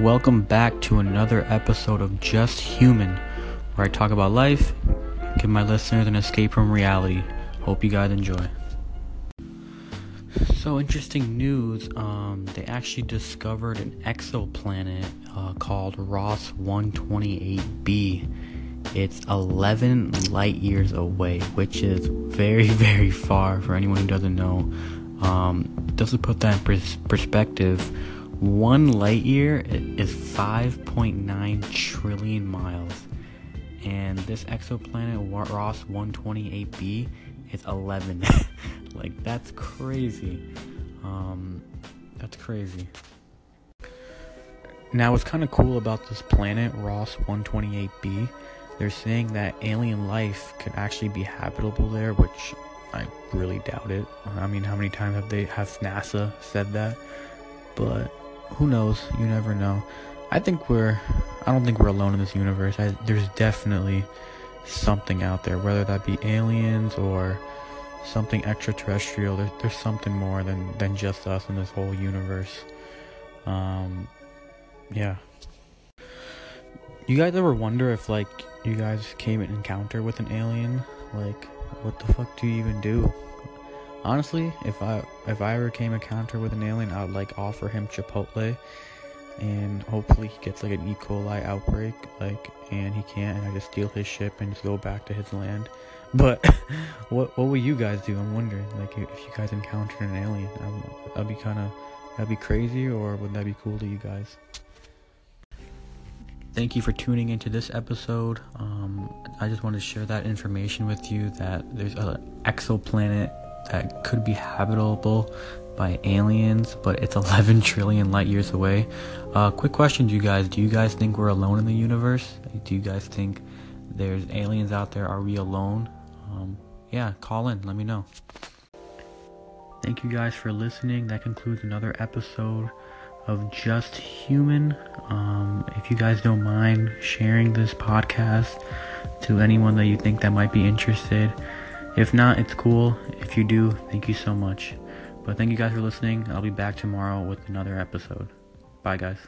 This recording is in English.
Welcome back to another episode of Just Human, where I talk about life, give my listeners an escape from reality. Hope you guys enjoy. So interesting news. Um, they actually discovered an exoplanet uh, called Ross 128b. It's 11 light years away, which is very, very far for anyone who doesn't know. Um, just put that in pers- perspective, one light year is 5.9 trillion miles, and this exoplanet Ross 128b is 11. like that's crazy. Um, that's crazy. Now, what's kind of cool about this planet, Ross 128b, they're saying that alien life could actually be habitable there, which I really doubt it. I mean, how many times have they have NASA said that? But who knows? You never know. I think we're I don't think we're alone in this universe. I, there's definitely something out there, whether that be aliens or something extraterrestrial. There's, there's something more than, than just us in this whole universe. Um, yeah. You guys ever wonder if like you guys came in encounter with an alien? Like, what the fuck do you even do? Honestly, if I if I ever came encounter with an alien, I would like offer him Chipotle, and hopefully he gets like an E. coli outbreak, like, and he can't, and I just steal his ship and just go back to his land. But what what would you guys do? I'm wondering, like, if you guys encountered an alien, that'd be kind of that'd be crazy, or would that be cool to you guys? Thank you for tuning into this episode. Um, I just wanted to share that information with you that there's an exoplanet that could be habitable by aliens, but it's 11 trillion light years away. Uh, quick question to you guys: Do you guys think we're alone in the universe? Do you guys think there's aliens out there? Are we alone? Um, yeah, call in. Let me know. Thank you guys for listening. That concludes another episode of Just Human. Um, if you guys don't mind sharing this podcast to anyone that you think that might be interested, if not, it's cool. If you do, thank you so much. But thank you guys for listening. I'll be back tomorrow with another episode. Bye, guys.